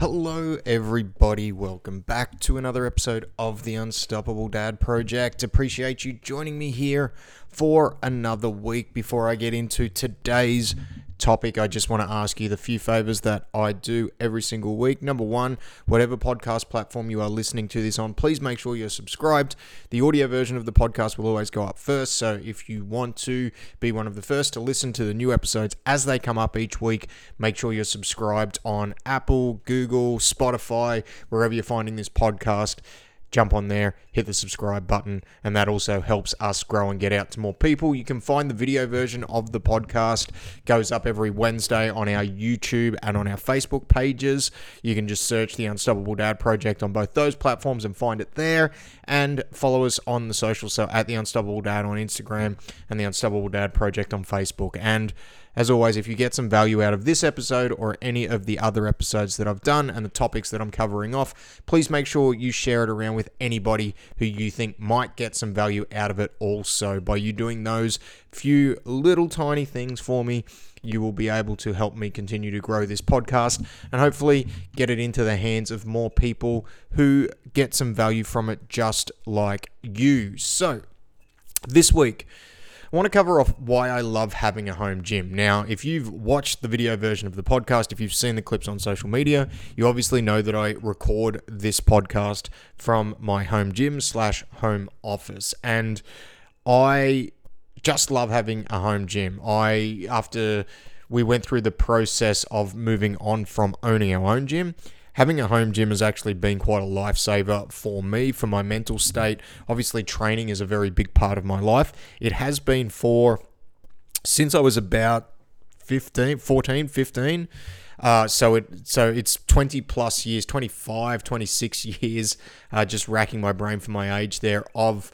Hello, everybody. Welcome back to another episode of the Unstoppable Dad Project. Appreciate you joining me here for another week. Before I get into today's topic, I just want to ask you the few favors that I do every single week. Number one, whatever podcast platform you are listening to this on, please make sure you're subscribed. The audio version of the podcast will always go up first. So if you want to be one of the first to listen to the new episodes as they come up each week, make sure you're subscribed on Apple, Google, Spotify, wherever you're finding this podcast jump on there, hit the subscribe button, and that also helps us grow and get out to more people. You can find the video version of the podcast goes up every Wednesday on our YouTube and on our Facebook pages. You can just search the Unstoppable Dad Project on both those platforms and find it there. And follow us on the social so at the Unstoppable Dad on Instagram and the Unstoppable Dad Project on Facebook. And as always, if you get some value out of this episode or any of the other episodes that I've done and the topics that I'm covering off, please make sure you share it around with anybody who you think might get some value out of it also. By you doing those few little tiny things for me, you will be able to help me continue to grow this podcast and hopefully get it into the hands of more people who get some value from it just like you. So, this week, I want to cover off why I love having a home gym. Now, if you've watched the video version of the podcast, if you've seen the clips on social media, you obviously know that I record this podcast from my home gym slash home office. And I just love having a home gym. I, after we went through the process of moving on from owning our own gym, having a home gym has actually been quite a lifesaver for me, for my mental state. Obviously, training is a very big part of my life. It has been for since I was about 15, 14, 15. Uh, so it so it's 20 plus years, 25, 26 years, uh, just racking my brain for my age there of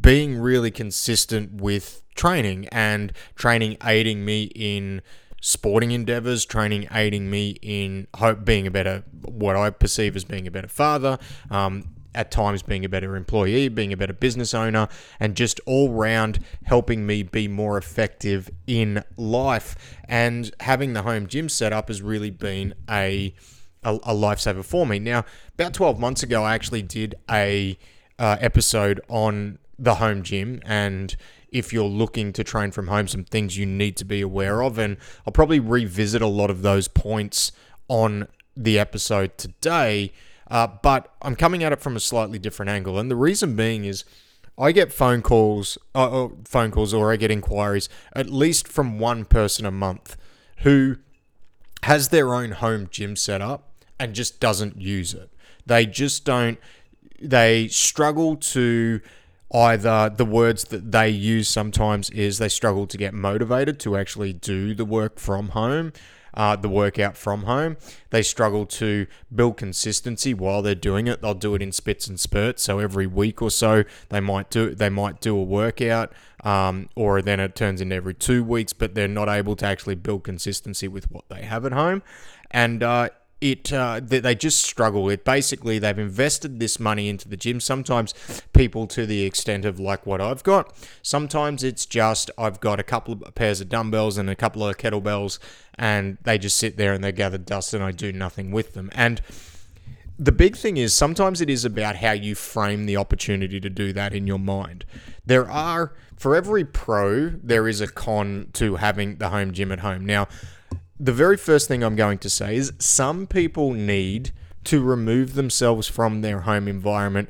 being really consistent with training and training aiding me in sporting endeavors, training aiding me in hope being a better, what I perceive as being a better father, um, at times being a better employee, being a better business owner, and just all round helping me be more effective in life. And having the home gym set up has really been a a, a lifesaver for me. Now, about 12 months ago, I actually did a uh, episode on the home gym and if you're looking to train from home, some things you need to be aware of. And I'll probably revisit a lot of those points on the episode today. Uh, but I'm coming at it from a slightly different angle. And the reason being is I get phone calls, uh, phone calls, or I get inquiries at least from one person a month who has their own home gym set up and just doesn't use it. They just don't, they struggle to either the words that they use sometimes is they struggle to get motivated to actually do the work from home uh, the workout from home. They struggle to build consistency while they're doing it. They'll do it in spits and spurts. So every week or so they might do they might do a workout um, or then it turns into every two weeks but they're not able to actually build consistency with what they have at home. And uh, it uh, they just struggle. It basically they've invested this money into the gym. Sometimes people to the extent of like what I've got. Sometimes it's just I've got a couple of pairs of dumbbells and a couple of kettlebells, and they just sit there and they gather dust, and I do nothing with them. And the big thing is sometimes it is about how you frame the opportunity to do that in your mind. There are for every pro there is a con to having the home gym at home. Now the very first thing I'm going to say is some people need to remove themselves from their home environment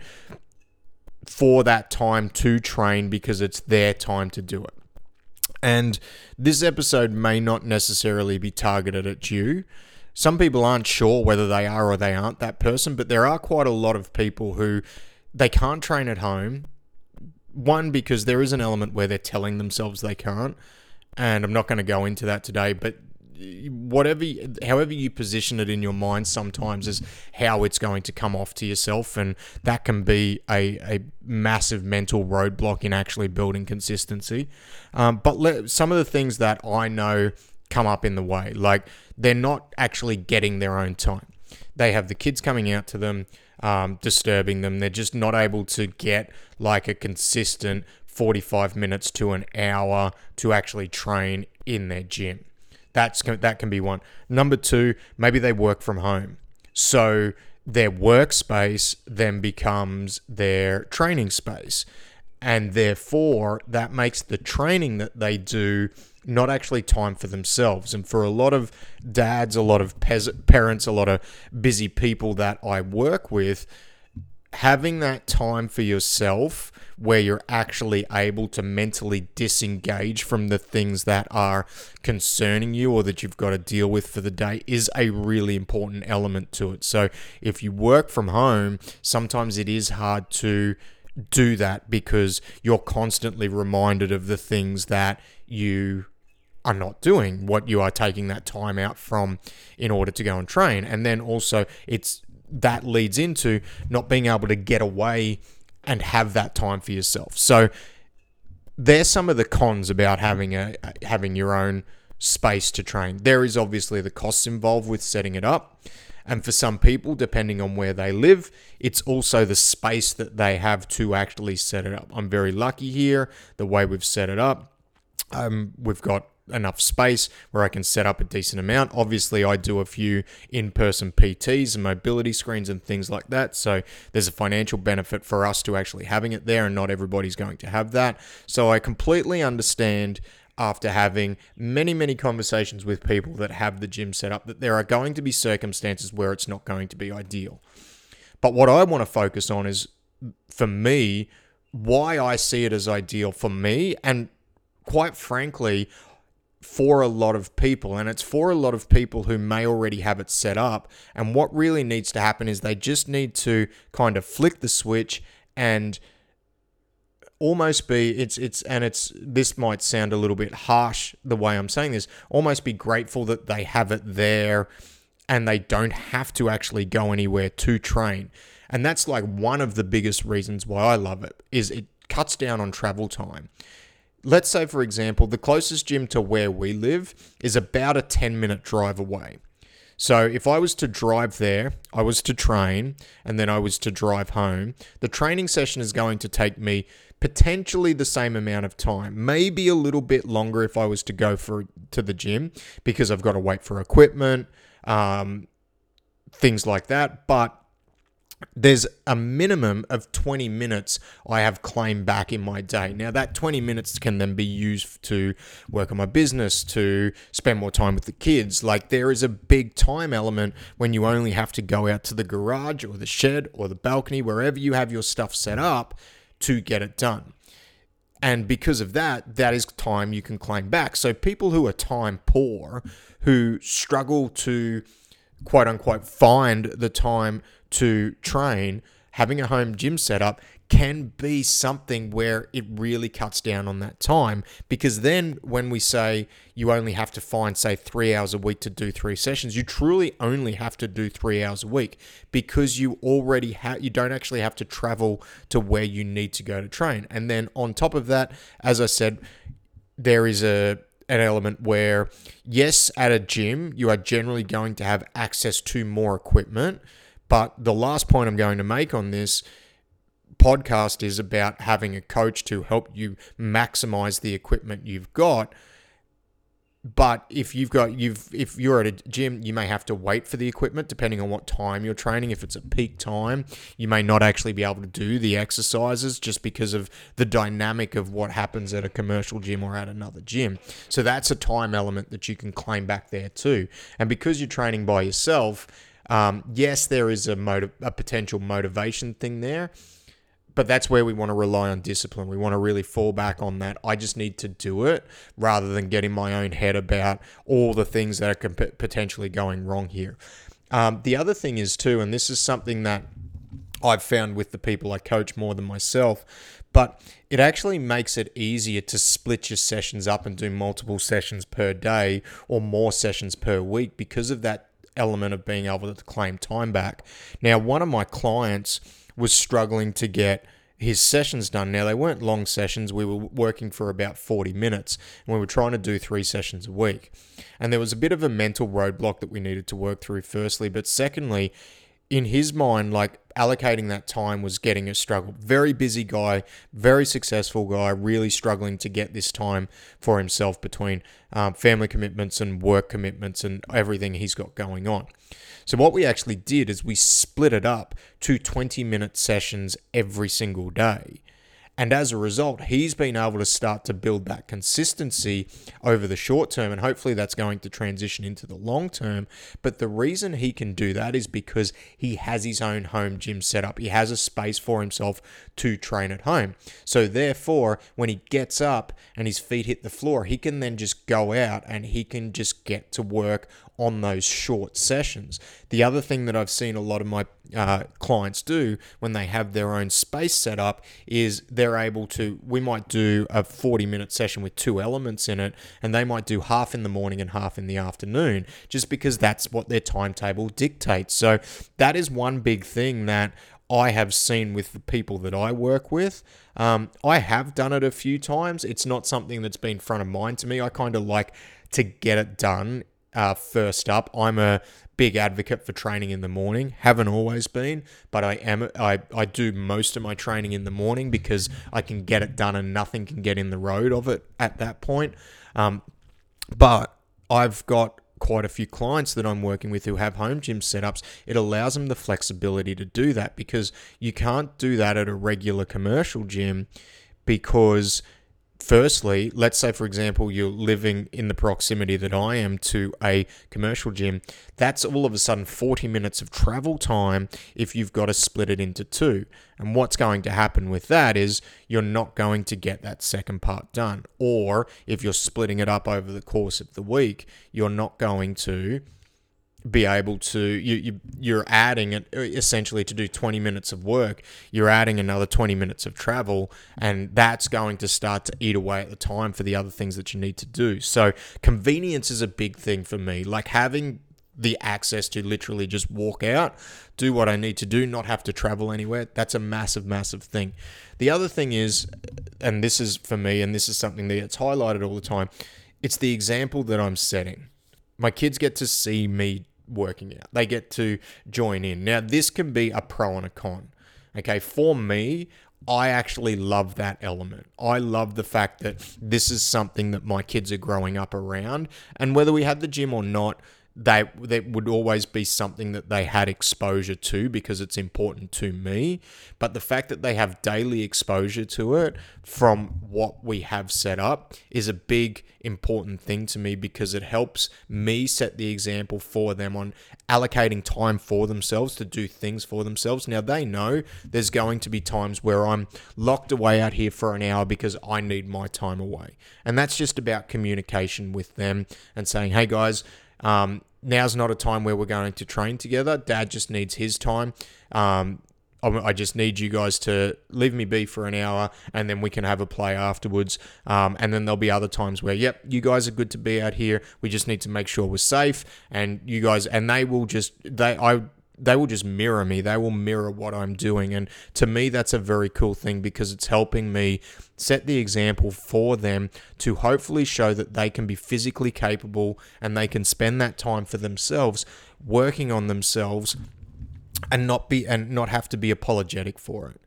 for that time to train because it's their time to do it. And this episode may not necessarily be targeted at you. Some people aren't sure whether they are or they aren't that person, but there are quite a lot of people who they can't train at home. One, because there is an element where they're telling themselves they can't. And I'm not going to go into that today, but whatever however you position it in your mind sometimes is how it's going to come off to yourself and that can be a, a massive mental roadblock in actually building consistency. Um, but some of the things that i know come up in the way like they're not actually getting their own time. They have the kids coming out to them um, disturbing them. They're just not able to get like a consistent 45 minutes to an hour to actually train in their gym that's that can be one. Number two, maybe they work from home. So their workspace then becomes their training space. And therefore, that makes the training that they do not actually time for themselves. And for a lot of dads, a lot of parents, a lot of busy people that I work with, having that time for yourself where you're actually able to mentally disengage from the things that are concerning you or that you've got to deal with for the day is a really important element to it. So if you work from home, sometimes it is hard to do that because you're constantly reminded of the things that you are not doing what you are taking that time out from in order to go and train and then also it's that leads into not being able to get away and have that time for yourself. So there's some of the cons about having a having your own space to train. There is obviously the costs involved with setting it up. And for some people, depending on where they live, it's also the space that they have to actually set it up. I'm very lucky here, the way we've set it up. Um, we've got enough space where I can set up a decent amount. Obviously, I do a few in person PTs and mobility screens and things like that. So there's a financial benefit for us to actually having it there, and not everybody's going to have that. So I completely understand after having many, many conversations with people that have the gym set up that there are going to be circumstances where it's not going to be ideal. But what I want to focus on is for me, why I see it as ideal for me and quite frankly, for a lot of people, and it's for a lot of people who may already have it set up. And what really needs to happen is they just need to kind of flick the switch and almost be it's it's and it's this might sound a little bit harsh the way I'm saying this almost be grateful that they have it there and they don't have to actually go anywhere to train and that's like one of the biggest reasons why I love it is it cuts down on travel time let's say, for example, the closest gym to where we live is about a 10 minute drive away. So if I was to drive there, I was to train, and then I was to drive home, the training session is going to take me potentially the same amount of time, maybe a little bit longer if I was to go for to the gym because I've got to wait for equipment, um, things like that. But there's a minimum of 20 minutes I have claimed back in my day. Now, that 20 minutes can then be used to work on my business, to spend more time with the kids. Like, there is a big time element when you only have to go out to the garage or the shed or the balcony, wherever you have your stuff set up to get it done. And because of that, that is time you can claim back. So, people who are time poor, who struggle to quote unquote find the time to train, having a home gym setup can be something where it really cuts down on that time. Because then, when we say you only have to find, say, three hours a week to do three sessions, you truly only have to do three hours a week because you already have, you don't actually have to travel to where you need to go to train. And then, on top of that, as I said, there is a an element where, yes, at a gym, you are generally going to have access to more equipment but the last point I'm going to make on this podcast is about having a coach to help you maximize the equipment you've got. But if you've got you've if you're at a gym, you may have to wait for the equipment depending on what time you're training. If it's a peak time, you may not actually be able to do the exercises just because of the dynamic of what happens at a commercial gym or at another gym. So that's a time element that you can claim back there too. And because you're training by yourself, um, yes, there is a, a potential motivation thing there, but that's where we want to rely on discipline. We want to really fall back on that. I just need to do it rather than getting my own head about all the things that are potentially going wrong here. Um, the other thing is, too, and this is something that I've found with the people I coach more than myself, but it actually makes it easier to split your sessions up and do multiple sessions per day or more sessions per week because of that element of being able to claim time back. Now, one of my clients was struggling to get his sessions done. Now, they weren't long sessions. We were working for about 40 minutes and we were trying to do three sessions a week. And there was a bit of a mental roadblock that we needed to work through, firstly. But secondly, in his mind, like allocating that time was getting a struggle. Very busy guy, very successful guy, really struggling to get this time for himself between um, family commitments and work commitments and everything he's got going on. So, what we actually did is we split it up to 20 minute sessions every single day. And as a result, he's been able to start to build that consistency over the short term. And hopefully that's going to transition into the long term. But the reason he can do that is because he has his own home gym set up. He has a space for himself to train at home. So therefore, when he gets up and his feet hit the floor, he can then just go out and he can just get to work on those short sessions. The other thing that I've seen a lot of my uh, clients do when they have their own space set up is they're able to, we might do a 40 minute session with two elements in it, and they might do half in the morning and half in the afternoon, just because that's what their timetable dictates. So that is one big thing that I have seen with the people that I work with. Um, I have done it a few times. It's not something that's been front of mind to me. I kind of like to get it done uh, first up. I'm a big advocate for training in the morning. Haven't always been, but I am. I, I do most of my training in the morning because I can get it done and nothing can get in the road of it at that point. Um, but I've got quite a few clients that I'm working with who have home gym setups, it allows them the flexibility to do that because you can't do that at a regular commercial gym because firstly, let's say, for example, you're living in the proximity that I am to a commercial gym, that's all of a sudden 40 minutes of travel time if you've got to split it into two. And what's going to happen with that is you're not going to get that second part done. Or if you're splitting it up over the course of the week, you're not going to be able to you, you you're adding it essentially to do 20 minutes of work you're adding another 20 minutes of travel and that's going to start to eat away at the time for the other things that you need to do. So convenience is a big thing for me. Like having the access to literally just walk out do what i need to do not have to travel anywhere that's a massive massive thing. The other thing is and this is for me and this is something that gets highlighted all the time it's the example that i'm setting. My kids get to see me working out. They get to join in. Now, this can be a pro and a con. Okay, for me, I actually love that element. I love the fact that this is something that my kids are growing up around. And whether we had the gym or not, they that would always be something that they had exposure to because it's important to me. But the fact that they have daily exposure to it from what we have set up is a big important thing to me because it helps me set the example for them on allocating time for themselves to do things for themselves. Now they know there's going to be times where I'm locked away out here for an hour because I need my time away. And that's just about communication with them and saying hey guys um, now's not a time where we're going to train together. Dad just needs his time. Um, I just need you guys to leave me be for an hour and then we can have a play afterwards. Um, and then there'll be other times where, yep, you guys are good to be out here. We just need to make sure we're safe. And you guys, and they will just, they, I, they will just mirror me. They will mirror what I'm doing. And to me, that's a very cool thing because it's helping me set the example for them to hopefully show that they can be physically capable and they can spend that time for themselves working on themselves and not be and not have to be apologetic for it.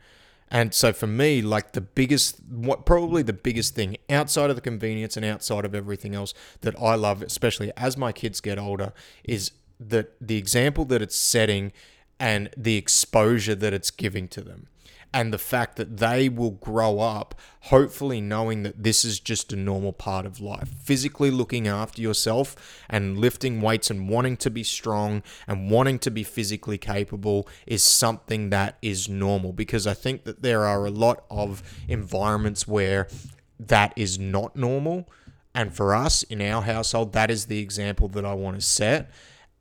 And so for me, like the biggest, what probably the biggest thing outside of the convenience and outside of everything else that I love, especially as my kids get older, is that the example that it's setting and the exposure that it's giving to them and the fact that they will grow up hopefully knowing that this is just a normal part of life. Physically looking after yourself and lifting weights and wanting to be strong and wanting to be physically capable is something that is normal because I think that there are a lot of environments where that is not normal. And for us in our household, that is the example that I want to set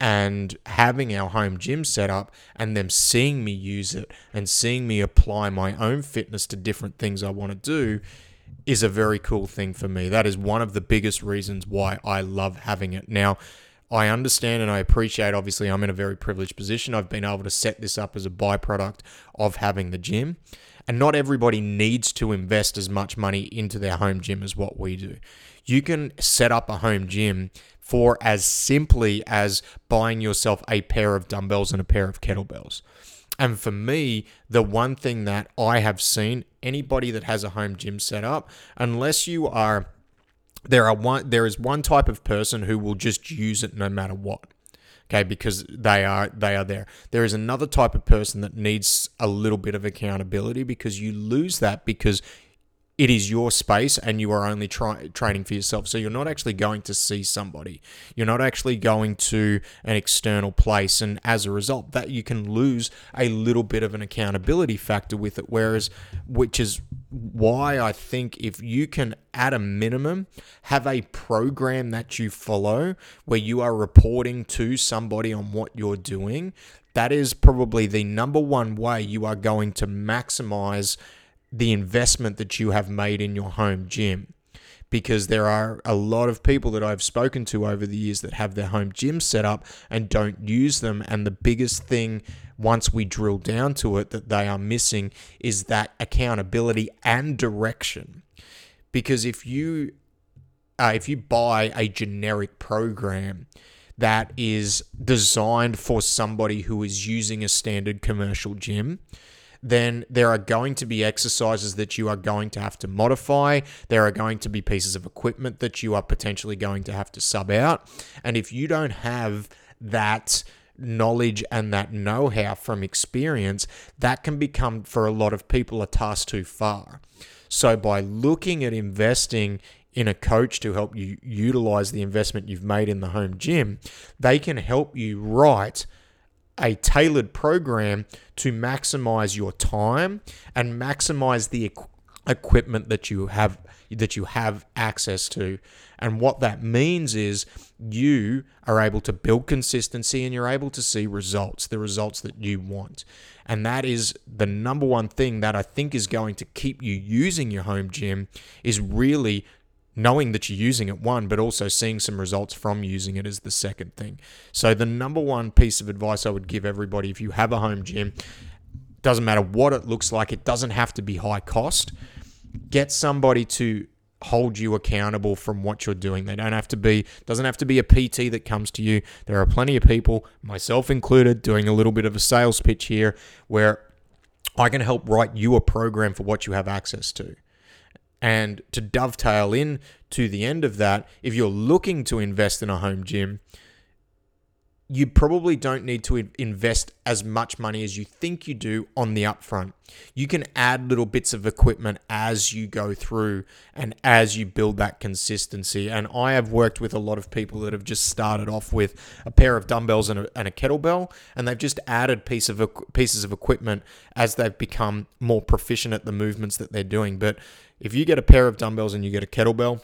and having our home gym set up and them seeing me use it and seeing me apply my own fitness to different things I want to do is a very cool thing for me. That is one of the biggest reasons why I love having it. Now, I understand and I appreciate, obviously, I'm in a very privileged position. I've been able to set this up as a byproduct of having the gym. And not everybody needs to invest as much money into their home gym as what we do. You can set up a home gym for as simply as buying yourself a pair of dumbbells and a pair of kettlebells. And for me, the one thing that I have seen anybody that has a home gym set up, unless you are there are one there is one type of person who will just use it no matter what okay because they are they are there there is another type of person that needs a little bit of accountability because you lose that because it is your space and you are only try, training for yourself. So you're not actually going to see somebody. You're not actually going to an external place. And as a result, that you can lose a little bit of an accountability factor with it. Whereas, which is why I think if you can, at a minimum, have a program that you follow where you are reporting to somebody on what you're doing, that is probably the number one way you are going to maximize the investment that you have made in your home gym because there are a lot of people that I've spoken to over the years that have their home gym set up and don't use them. And the biggest thing, once we drill down to it, that they are missing is that accountability and direction. Because if you uh, if you buy a generic program that is designed for somebody who is using a standard commercial gym, then there are going to be exercises that you are going to have to modify. There are going to be pieces of equipment that you are potentially going to have to sub out. And if you don't have that knowledge and that know how from experience, that can become for a lot of people a task too far. So, by looking at investing in a coach to help you utilize the investment you've made in the home gym, they can help you write a tailored program to maximize your time and maximize the equ- equipment that you have that you have access to. And what that means is you are able to build consistency and you're able to see results the results that you want. And that is the number one thing that I think is going to keep you using your home gym is really knowing that you're using it, one, but also seeing some results from using it is the second thing. So, the number one piece of advice I would give everybody if you have a home gym, doesn't matter what it looks like, it doesn't have to be high cost. Get somebody to hold you accountable from what you're doing. They don't have to be doesn't have to be a PT that comes to you. There are plenty of people, myself included, doing a little bit of a sales pitch here where I can help write you a program for what you have access to. And to dovetail in to the end of that, if you're looking to invest in a home gym, you probably don't need to invest as much money as you think you do on the upfront. You can add little bits of equipment as you go through and as you build that consistency. And I have worked with a lot of people that have just started off with a pair of dumbbells and a, and a kettlebell, and they've just added piece of pieces of equipment as they've become more proficient at the movements that they're doing. But if you get a pair of dumbbells and you get a kettlebell,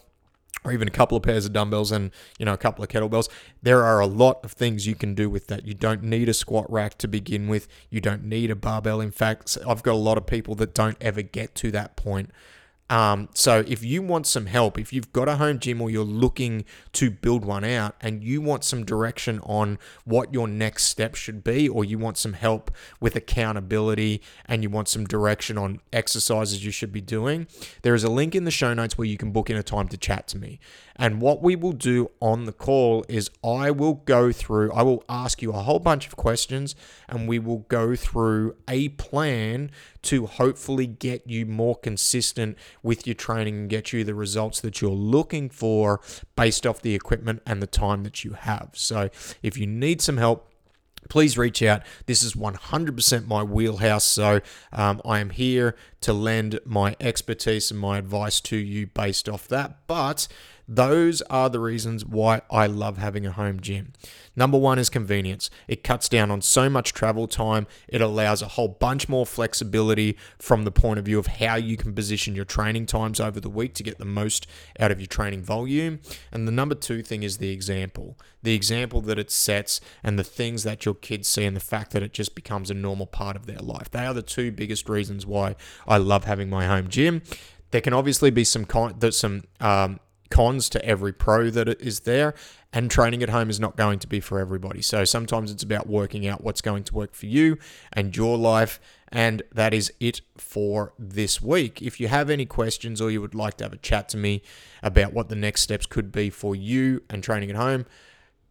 or even a couple of pairs of dumbbells and you know a couple of kettlebells there are a lot of things you can do with that. You don't need a squat rack to begin with. You don't need a barbell. In fact i've got a lot of people that don't ever get to that point um, so if you want some help, if you've got a home gym or you're looking to build one out and you want some direction on what your next step should be, or you want some help with accountability and you want some direction on exercises you should be doing, there is a link in the show notes where you can book in a time to chat to me. And what we will do on the call is I will go through, I will ask you a whole bunch of questions, and we will go through a plan to hopefully get you more consistent with your training and get you the results that you're looking for based off the equipment and the time that you have. So if you need some help, please reach out. This is 100% my wheelhouse. So um, I am here to lend my expertise and my advice to you based off that. But those are the reasons why I love having a home gym. Number one is convenience. It cuts down on so much travel time. It allows a whole bunch more flexibility from the point of view of how you can position your training times over the week to get the most out of your training volume. And the number two thing is the example the example that it sets and the things that your kids see and the fact that it just becomes a normal part of their life. They are the two biggest reasons why I love having my home gym. There can obviously be some kind, some um, cons to every pro that is there, and training at home is not going to be for everybody. So sometimes it's about working out what's going to work for you and your life. And that is it for this week. If you have any questions or you would like to have a chat to me about what the next steps could be for you and training at home,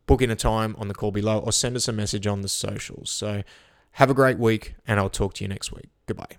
book in a time on the call below or send us a message on the socials. So have a great week, and I'll talk to you next week. Goodbye.